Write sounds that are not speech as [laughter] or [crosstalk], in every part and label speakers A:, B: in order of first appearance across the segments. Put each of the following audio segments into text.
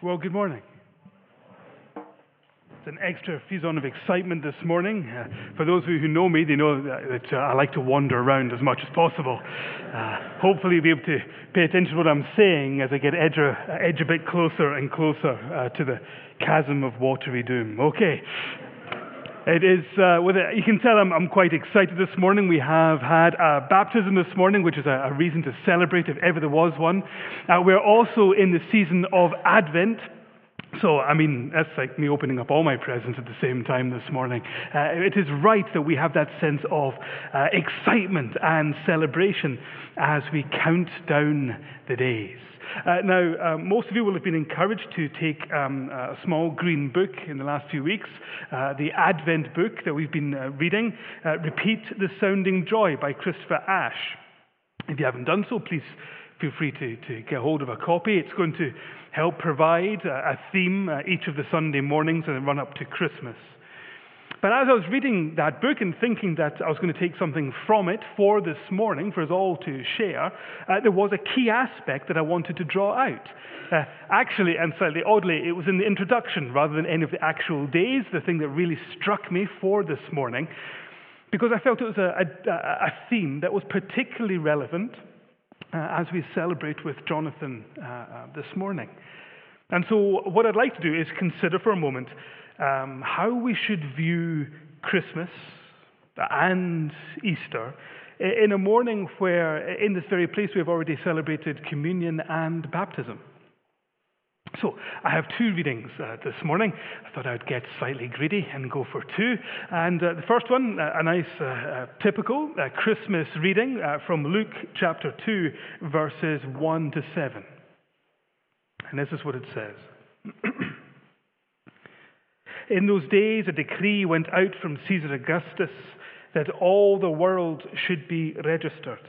A: Well, good morning. It's an extra fusson of excitement this morning. Uh, for those of you who know me, they know that, that uh, I like to wander around as much as possible. Uh, hopefully, you'll be able to pay attention to what I'm saying as I get edge edge a bit closer and closer uh, to the chasm of watery doom. Okay. It is, uh, with it, you can tell I'm, I'm, quite excited this morning. We have had a baptism this morning, which is a, a reason to celebrate if ever there was one. Uh, we're also in the season of Advent. So, I mean, that's like me opening up all my presents at the same time this morning. Uh, it is right that we have that sense of uh, excitement and celebration as we count down the days. Uh, now, uh, most of you will have been encouraged to take um, a small green book in the last few weeks, uh, the Advent book that we've been uh, reading, uh, Repeat the Sounding Joy by Christopher Ash. If you haven't done so, please feel free to, to get hold of a copy. It's going to help provide a, a theme uh, each of the Sunday mornings and run up to Christmas. But as I was reading that book and thinking that I was going to take something from it for this morning, for us all to share, uh, there was a key aspect that I wanted to draw out. Uh, actually, and slightly oddly, it was in the introduction rather than any of the actual days, the thing that really struck me for this morning, because I felt it was a, a, a theme that was particularly relevant uh, as we celebrate with Jonathan uh, uh, this morning. And so, what I'd like to do is consider for a moment um, how we should view Christmas and Easter in a morning where, in this very place, we have already celebrated communion and baptism. So, I have two readings uh, this morning. I thought I'd get slightly greedy and go for two. And uh, the first one, uh, a nice, uh, uh, typical Christmas reading from Luke chapter 2, verses 1 to 7. And this is what it says. [clears throat] In those days, a decree went out from Caesar Augustus that all the world should be registered.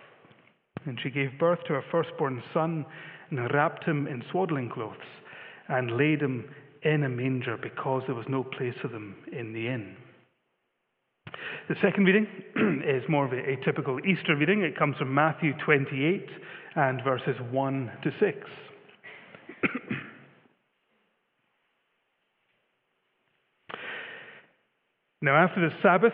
A: And she gave birth to her firstborn son, and wrapped him in swaddling clothes, and laid him in a manger, because there was no place for them in the inn. The second reading [clears throat] is more of a, typical Easter reading. It comes from Matthew 28 and verses 1 to 6. [clears throat] now, after the Sabbath,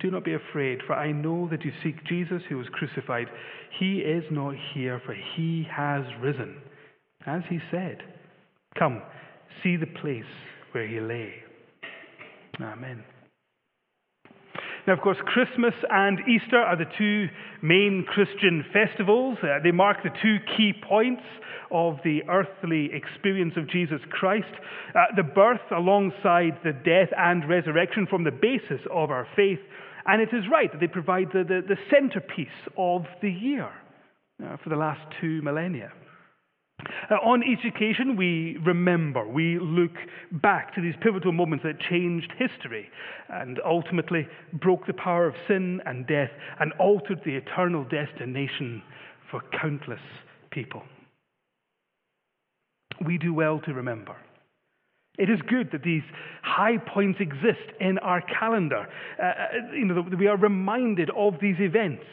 A: Do not be afraid, for I know that you seek Jesus who was crucified. He is not here, for he has risen, as he said. Come, see the place where he lay. Amen. Now, of course, Christmas and Easter are the two main Christian festivals. Uh, they mark the two key points of the earthly experience of Jesus Christ. Uh, the birth alongside the death and resurrection from the basis of our faith. And it is right that they provide the, the, the centerpiece of the year uh, for the last two millennia. Uh, on each occasion, we remember, we look back to these pivotal moments that changed history and ultimately broke the power of sin and death and altered the eternal destination for countless people. We do well to remember. It is good that these high points exist in our calendar. Uh, uh you know, we are reminded of these events.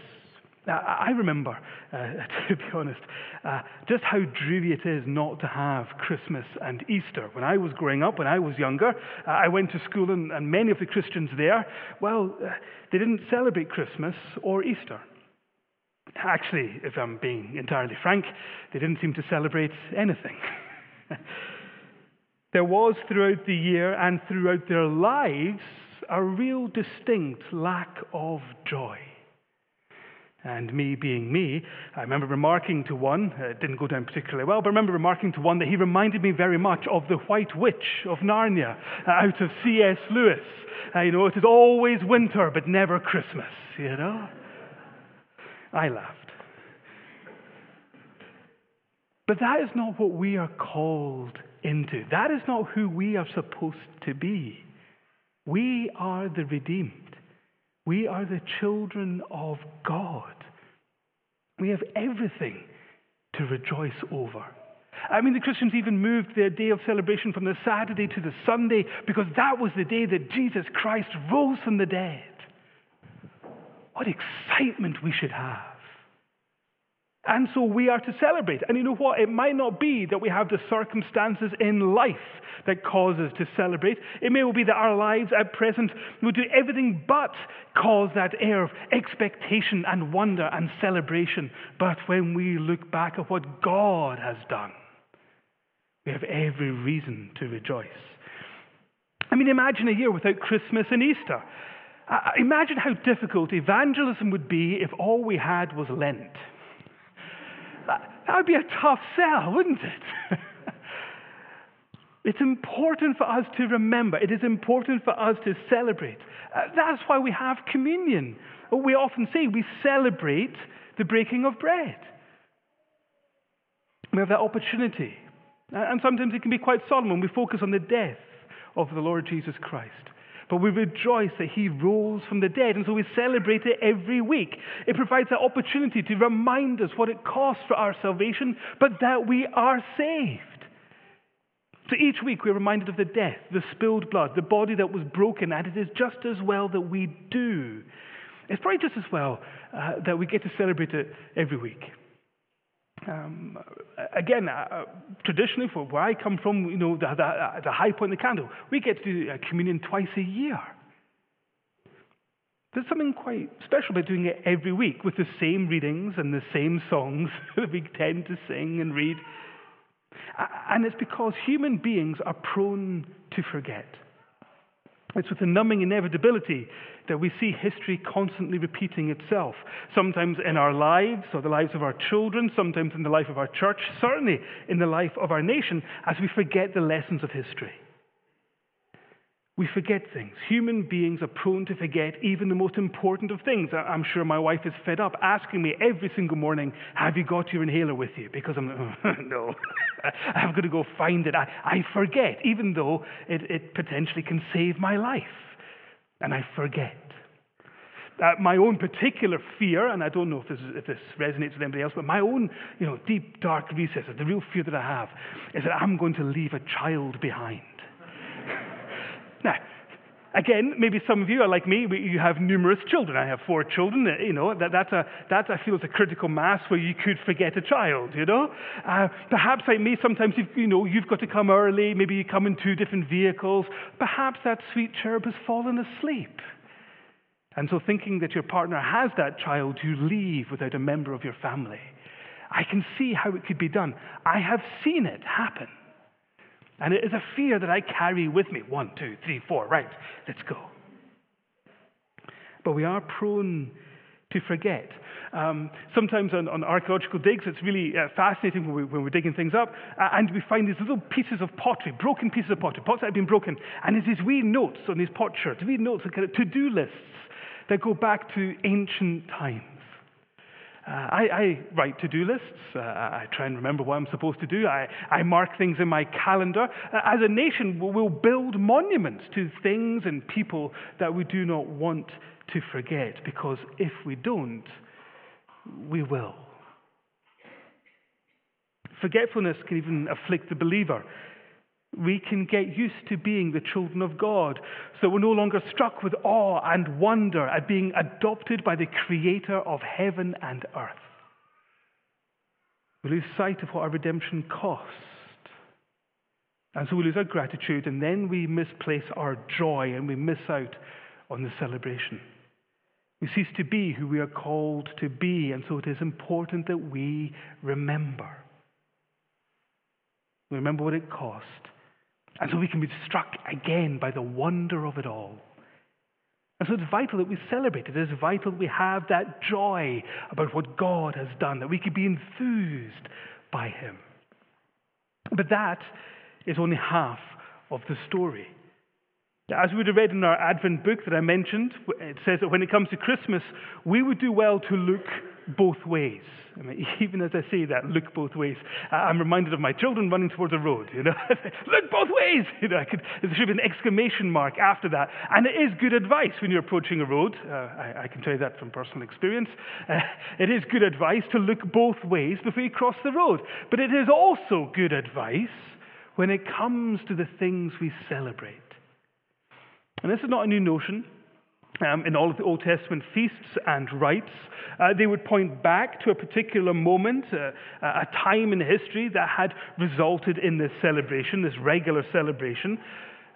A: Now, I remember, uh, [laughs] to be honest, uh, just how dreary it is not to have Christmas and Easter. When I was growing up, when I was younger, uh, I went to school, and, and, many of the Christians there, well, uh, they didn't celebrate Christmas or Easter. Actually, if I'm being entirely frank, they didn't seem to celebrate anything. [laughs] there was throughout the year and throughout their lives a real distinct lack of joy. And me being me, I remember remarking to one, uh, it didn't go down particularly well, but I remember remarking to one that he reminded me very much of the White Witch of Narnia uh, out of C.S. Lewis. Uh, you know, it is always winter, but never Christmas, you know? I laughed. But that is not what we are called into. That is not who we are supposed to be. We are the redeemed. We are the children of God. We have everything to rejoice over. I mean, the Christians even moved their day of celebration from the Saturday to the Sunday because that was the day that Jesus Christ rose from the dead. What excitement we should have. And so we are to celebrate. And you know what? It might not be that we have the circumstances in life that cause us to celebrate. It may well be that our lives at present will do everything but cause that air of expectation and wonder and celebration. But when we look back at what God has done, we have every reason to rejoice. I mean, imagine a year without Christmas and Easter. Uh, imagine how difficult evangelism would be if all we had was Lent. That would be a tough sell, wouldn't it? [laughs] it's important for us to remember. It is important for us to celebrate. Uh, that's why we have communion. We often say we celebrate the breaking of bread. We have that opportunity. And sometimes it can be quite solemn when we focus on the death of the Lord Jesus Christ but we rejoice that he rose from the dead. And so we celebrate it every week. It provides that opportunity to remind us what it costs for our salvation, but that we are saved. So each week we're reminded of the death, the spilled blood, the body that was broken, and it is just as well that we do. It's probably just as well uh, that we get to celebrate it every week. Um, again, uh, traditionally, for where I come from, you know, the, the, the, high point of the candle, we get to do uh, communion twice a year. There's something quite special about doing it every week with the same readings and the same songs [laughs] that we tend to sing and read. And it's because human beings are prone to forget. It's with a numbing inevitability that we see history constantly repeating itself. Sometimes in our lives or the lives of our children, sometimes in the life of our church, certainly in the life of our nation, as we forget the lessons of history. We forget things. Human beings are prone to forget even the most important of things. I'm sure my wife is fed up asking me every single morning, Have you got your inhaler with you? Because I'm like, [laughs] No, [laughs] I've got to go find it. I, I forget, even though it, it potentially can save my life. And I forget. Uh, my own particular fear, and I don't know if this, if this resonates with anybody else, but my own you know, deep, dark recesses, the real fear that I have, is that I'm going to leave a child behind. Now, again, maybe some of you are like me. You have numerous children. I have four children. Uh, you know, that, that's a, that I feel is a critical mass where you could forget a child, you know. Uh, perhaps like me, sometimes you know, you've got to come early. Maybe you come in two different vehicles. Perhaps that sweet cherub has fallen asleep. And so thinking that your partner has that child, you leave without a member of your family. I can see how it could be done. I have seen it happen. And it is a fear that I carry with me. One, two, three, four, right, let's go. But we are prone to forget. Um, sometimes on, on, archaeological digs, it's really uh, fascinating when, we, when we're digging things up, uh, and we find these little pieces of pottery, broken pieces of pottery, pots that have been broken, and there's these wee notes on these potsherds, wee notes, kind of to-do lists that go back to ancient times. Uh, I, I, write to do lists. Uh, I try and remember what I'm supposed to do. I, I mark things in my calendar. Uh, as a nation, we'll build monuments to things and people that we do not want to forget, because if we don't, we will. Forgetfulness can even afflict the believer we can get used to being the children of God. So we're no longer struck with awe and wonder at being adopted by the Creator of heaven and earth. We lose sight of what our redemption cost. And so we lose our gratitude, and then we misplace our joy and we miss out on the celebration. We cease to be who we are called to be, and so it is important that we remember. We remember what it cost and so we can be struck again by the wonder of it all. And so it's vital that we celebrate it. It is vital that we have that joy about what God has done, that we could be enthused by Him. But that is only half of the story. As we would have read in our Advent book that I mentioned, it says that when it comes to Christmas, we would do well to look both ways. I mean, [laughs] even as I say that, look both ways, I'm reminded of my children running towards a road. You know, [laughs] look both ways. [laughs] You know, I could, there should be an exclamation mark after that. And it is good advice when you're approaching a road. Uh, I, I, can tell you that from personal experience. Uh, it is good advice to look both ways before you cross the road. But it is also good advice when it comes to the things we celebrate. And this is not a new notion. Um, in all of the Old Testament feasts and rites, uh, they would point back to a particular moment, uh, a time in history that had resulted in this celebration, this regular celebration.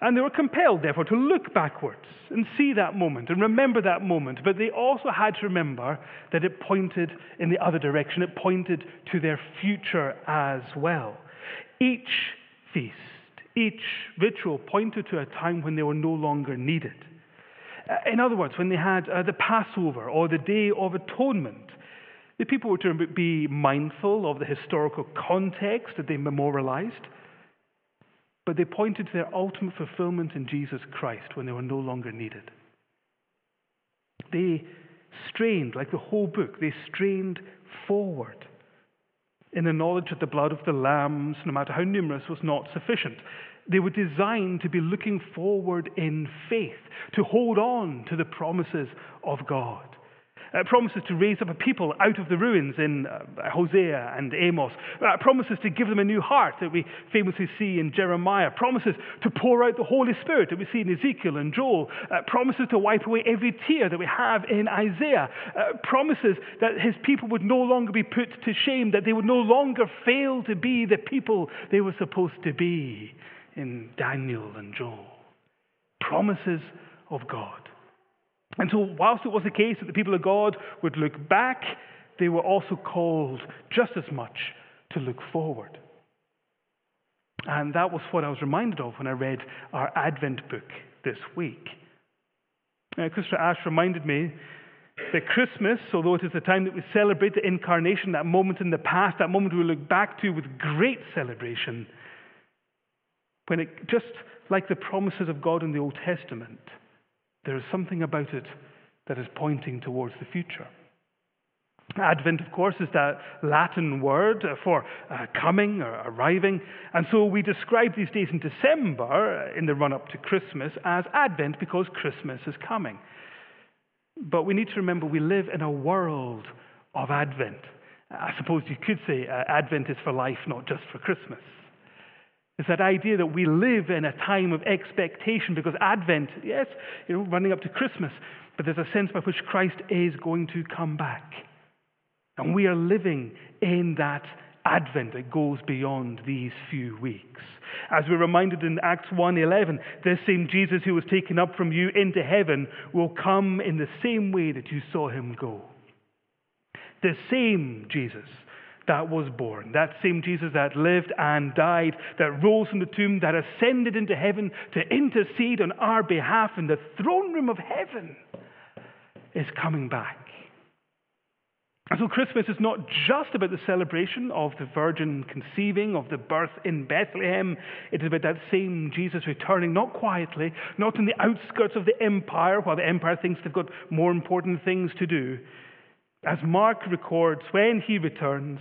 A: And they were compelled, therefore, to look backwards and see that moment and remember that moment. But they also had to remember that it pointed in the other direction, it pointed to their future as well. Each feast each ritual pointed to a time when they were no longer needed. Uh, in other words, when they had uh, the Passover or the Day of Atonement, the people were to be mindful of the historical context that they memorialized, but they pointed to their ultimate fulfillment in Jesus Christ when they were no longer needed. They strained, like the whole book, they strained forward in the knowledge that the blood of the lambs, no matter how numerous, was not sufficient. They were designed to be looking forward in faith, to hold on to the promises of God uh, promises to raise up a people out of the ruins in uh, Hosea and Amos, uh, promises to give them a new heart that we famously see in Jeremiah, promises to pour out the Holy Spirit that we see in Ezekiel and Joel, promises to wipe away every tear that we have in Isaiah, promises that his people would no longer be put to shame, that they would no longer fail to be the people they were supposed to be in Daniel and Joel. Promises of God. And so, whilst it was the case that the people of God would look back, they were also called just as much to look forward. And that was what I was reminded of when I read our Advent book this week. Uh, Christopher Ash reminded me that Christmas, although it is the time that we celebrate the incarnation, that moment in the past, that moment we look back to with great celebration, when it, just like the promises of God in the Old Testament, there is something about it that is pointing towards the future. Advent, of course, is that Latin word for uh, coming or arriving. And so we describe these days in December, uh, in the run up to Christmas, as Advent because Christmas is coming. But we need to remember we live in a world of Advent. I suppose you could say uh, Advent is for life, not just for Christmas. It's that idea that we live in a time of expectation because Advent, yes, you know, running up to Christmas, but there's a sense by which Christ is going to come back. And we are living in that Advent that goes beyond these few weeks. As we're reminded in Acts 1:11, this same Jesus who was taken up from you into heaven will come in the same way that you saw him go. The same Jesus that was born. That same Jesus that lived and died, that rose from the tomb, that ascended into heaven to intercede on our behalf in the throne room of heaven, is coming back. And so Christmas is not just about the celebration of the virgin conceiving, of the birth in Bethlehem. It is about that same Jesus returning, not quietly, not in the outskirts of the empire, while the empire thinks they've got more important things to do, as Mark records, when he returns,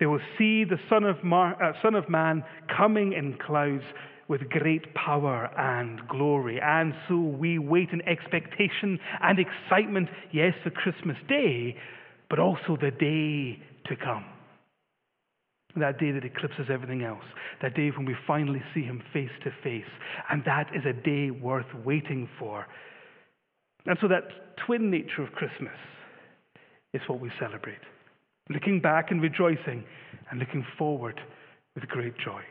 A: they will see the Son of, Mar- uh, Son of Man coming in clouds with great power and glory. And so we wait in expectation and excitement, yes, for Christmas Day, but also the day to come. That day that eclipses everything else. That day when we finally see him face to face. And that is a day worth waiting for. And so that twin nature of Christmas is what we celebrate. Looking back and rejoicing, and looking forward with great joy.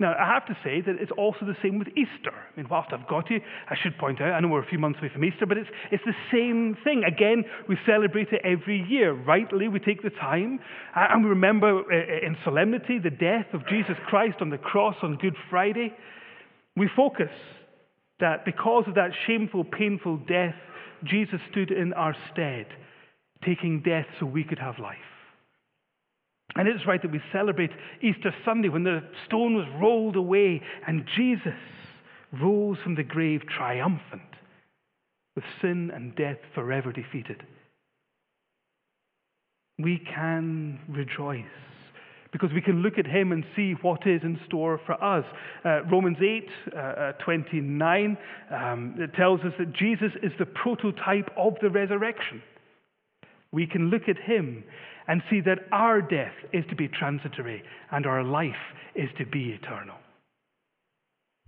A: Now, I have to say that it's also the same with Easter. I mean, whilst I've got you, I should point out, I know we're a few months away from Easter, but it's, it's the same thing. Again, we celebrate it every year. Rightly, we take the time, and we remember uh, in solemnity the death of Jesus Christ on the cross on Good Friday. We focus that because of that shameful, painful death, Jesus stood in our stead, taking death so we could have life. And it's right that we celebrate Easter Sunday when the stone was rolled away and Jesus rose from the grave triumphant, with sin and death forever defeated. We can rejoice because we can look at him and see what is in store for us. Uh, Romans 8 uh, uh, 29 um, it tells us that Jesus is the prototype of the resurrection. We can look at him and see that our death is to be transitory and our life is to be eternal.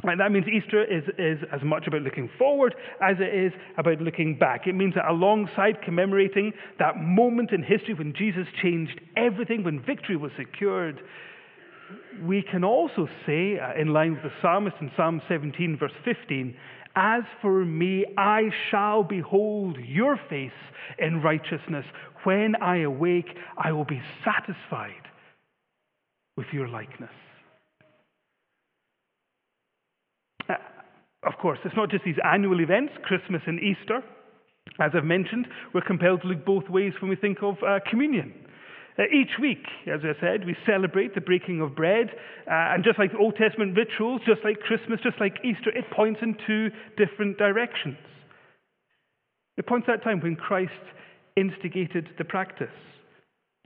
A: And that means Easter is, is as much about looking forward as it is about looking back. It means that alongside commemorating that moment in history when Jesus changed everything, when victory was secured, we can also say, uh, in line with the psalmist in Psalm 17, verse 15, As for me, I shall behold your face in righteousness. When I awake, I will be satisfied with your likeness. Of course, it's not just these annual events, Christmas and Easter. As I've mentioned, we're compelled to look both ways when we think of uh, communion. Uh, each week, as I said, we celebrate the breaking of bread. Uh, and just like the Old Testament rituals, just like Christmas, just like Easter, it points in two different directions. It points at that time when Christ instigated the practice.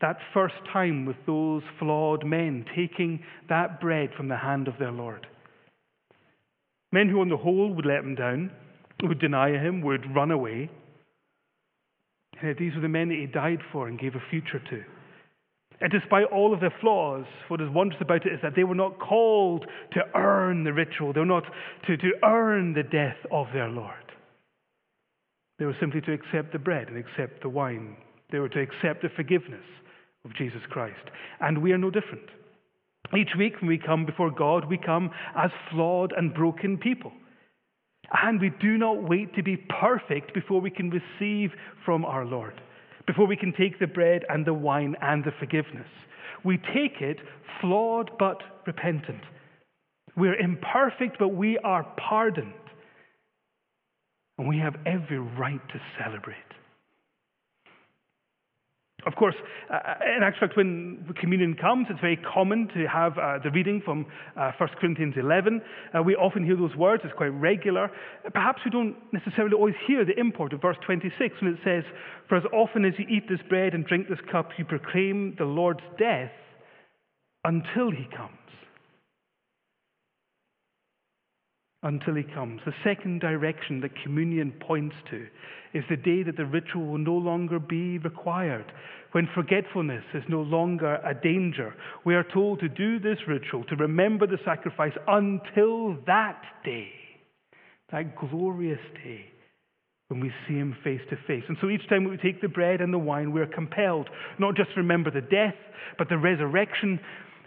A: That first time with those flawed men taking that bread from the hand of their Lord. Men who, on the whole, would let him down, would deny him, would run away. And these were the men that he died for and gave a future to. And despite all of their flaws, what is wondrous about it is that they were not called to earn the ritual. They were not to, to earn the death of their Lord. They were simply to accept the bread and accept the wine. They were to accept the forgiveness of Jesus Christ. And we are no different. Each week when we come before God, we come as flawed and broken people. And we do not wait to be perfect before we can receive from our Lord, before we can take the bread and the wine and the forgiveness. We take it flawed but repentant. We're imperfect, but we are pardoned. And we have every right to celebrate. Of course, uh, in actual fact, when communion comes, it's very common to have uh, the reading from uh, 1 Corinthians 11. Uh, we often hear those words, it's quite regular. Perhaps we don't necessarily always hear the import of verse 26 when it says, For as often as you eat this bread and drink this cup, you proclaim the Lord's death until he comes. Until he comes. The second direction that communion points to is the day that the ritual will no longer be required, when forgetfulness is no longer a danger. We are told to do this ritual, to remember the sacrifice until that day, that glorious day when we see him face to face. And so each time we take the bread and the wine, we are compelled not just to remember the death, but the resurrection,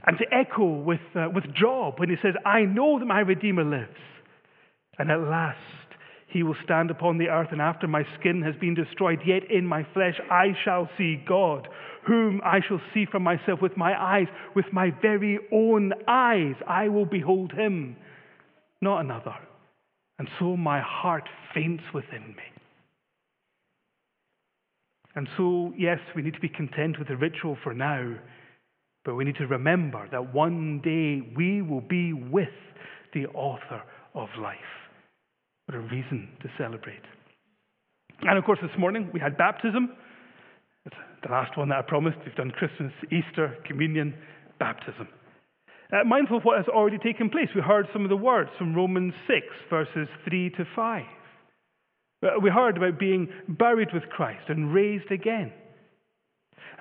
A: and to echo with, uh, with Job when he says, I know that my Redeemer lives. And at last he will stand upon the earth, and after my skin has been destroyed, yet in my flesh I shall see God, whom I shall see from myself with my eyes, with my very own eyes. I will behold him, not another. And so my heart faints within me. And so, yes, we need to be content with the ritual for now, but we need to remember that one day we will be with the author of life. What a reason to celebrate. And of course, this morning we had baptism. It's the last one that I promised. We've done Christmas, Easter, communion, baptism. Uh, mindful of what has already taken place, we heard some of the words from Romans 6, verses 3 to 5. Uh, we heard about being buried with Christ and raised again.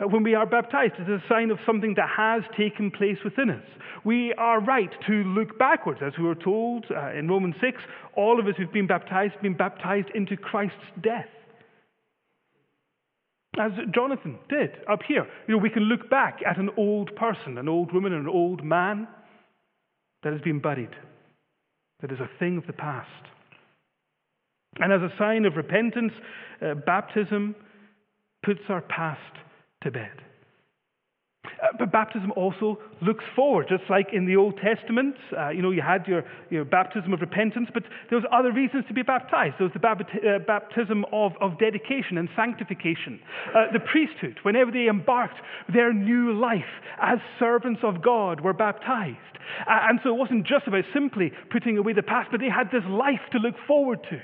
A: Uh, when we are baptized, it's a sign of something that has taken place within us. We are right to look backwards, as we were told uh, in Romans 6. All of us who've been baptized have been baptized into Christ's death. As Jonathan did up here. You know, we can look back at an old person, an old woman, an old man that has been buried, that is a thing of the past. And as a sign of repentance, uh, baptism puts our past to bed. Uh, but baptism also looks forward, just like in the Old Testament. Uh, you know, you had your, your baptism of repentance, but there was other reasons to be baptized. There was the bapti- uh, baptism of, of dedication and sanctification. Uh, the priesthood, whenever they embarked their new life as servants of God, were baptized. Uh, and so it wasn't just about simply putting away the past, but they had this life to look forward to.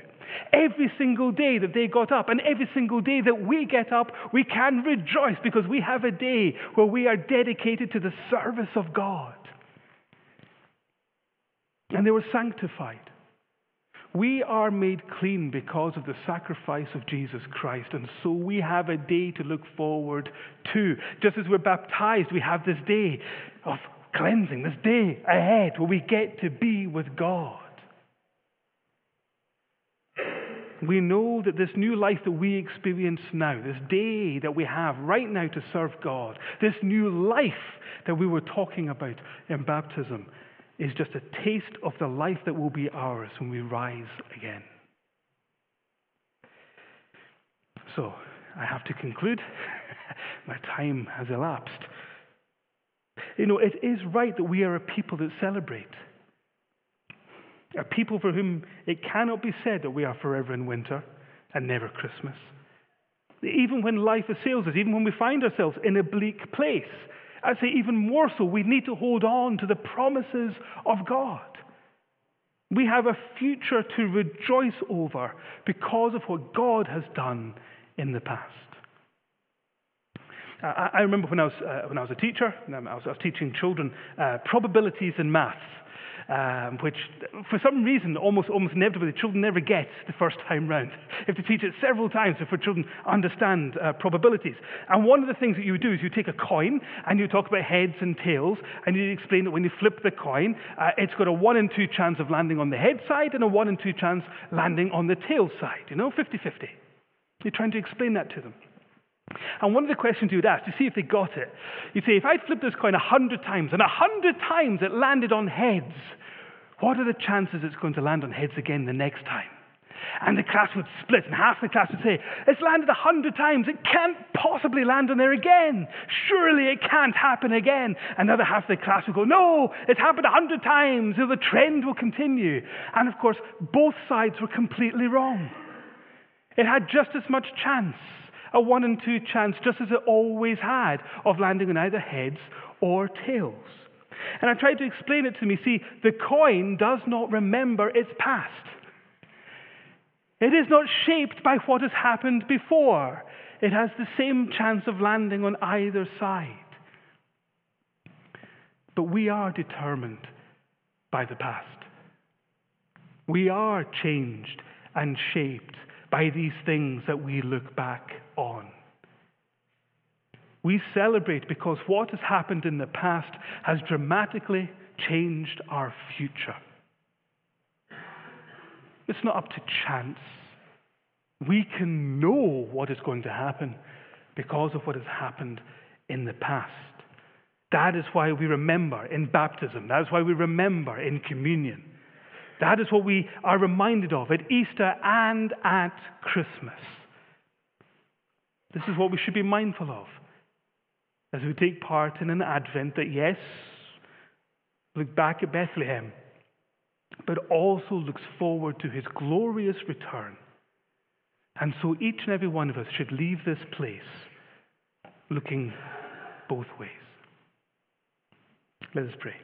A: Every single day that they got up, and every single day that we get up, we can rejoice because we have a day where we are dedicated to the service of God. And they were sanctified. We are made clean because of the sacrifice of Jesus Christ, and so we have a day to look forward to. Just as we're baptized, we have this day of cleansing, this day ahead where we get to be with God. We know that this new life that we experience now, this day that we have right now to serve God, this new life that we were talking about in baptism, is just a taste of the life that will be ours when we rise again. So, I have to conclude. [laughs] My time has elapsed. You know, it is right that we are a people that celebrate a people for whom it cannot be said that we are forever in winter and never Christmas. Even when life assails us, even when we find ourselves in a bleak place, I'd say even more so, we need to hold on to the promises of God. We have a future to rejoice over because of what God has done in the past. I, remember when I was, uh, when I was a teacher, I was, I was teaching children uh, probabilities in maths um, which for some reason almost, almost inevitably children never get the first time round. [laughs] You have to teach it several times before children understand uh, probabilities. And one of the things that you do is you take a coin and you talk about heads and tails, and you explain that when you flip the coin, uh, it's got a one in two chance of landing on the head side and a one in two chance landing on the tail side. You know, 50 50. You're trying to explain that to them. And one of the questions you would ask to see if they got it, you'd say, if I flipped this coin a hundred times and a hundred times it landed on heads, what are the chances it's going to land on heads again the next time? And the class would split, and half the class would say, It's landed a hundred times. It can't possibly land on there again. Surely it can't happen again. Another half of the class would go, No, it's happened a hundred times. So the trend will continue. And of course, both sides were completely wrong. It had just as much chance, a one in two chance, just as it always had, of landing on either heads or tails. And I tried to explain it to me. See, the coin does not remember its past. It is not shaped by what has happened before. It has the same chance of landing on either side. But we are determined by the past. We are changed and shaped by these things that we look back on. We celebrate because what has happened in the past has dramatically changed our future. It's not up to chance. We can know what is going to happen because of what has happened in the past. That is why we remember in baptism. That is why we remember in communion. That is what we are reminded of at Easter and at Christmas. This is what we should be mindful of as we take part in an Advent that, yes, look back at Bethlehem, but also looks forward to his glorious return. And so each and every one of us should leave this place looking both ways. Let us pray.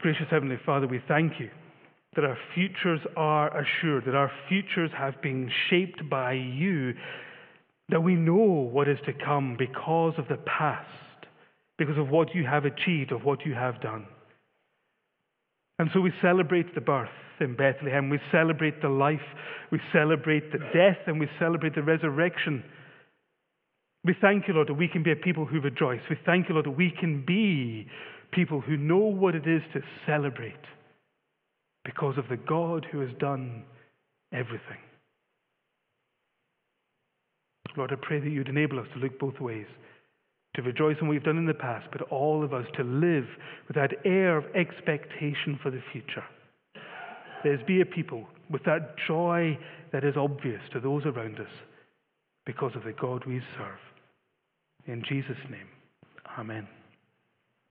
A: Gracious Heavenly Father, we thank you that our futures are assured, that our futures have been shaped by you, that we know what is to come because of the past, because of what you have achieved, of what you have done. And so we celebrate the birth in Bethlehem, we celebrate the life, we celebrate the death, and we celebrate the resurrection. We thank you, Lord, that we can be a people who rejoice. We thank you, Lord, that we can be people who know what it is to celebrate because of the God who has done everything. Lord, I pray that you'd enable us to look both ways, to rejoice in what we've done in the past, but all of us to live with that air of expectation for the future. Us be a people with that joy that is obvious to those around us, because of the God we serve. In Jesus' name, Amen.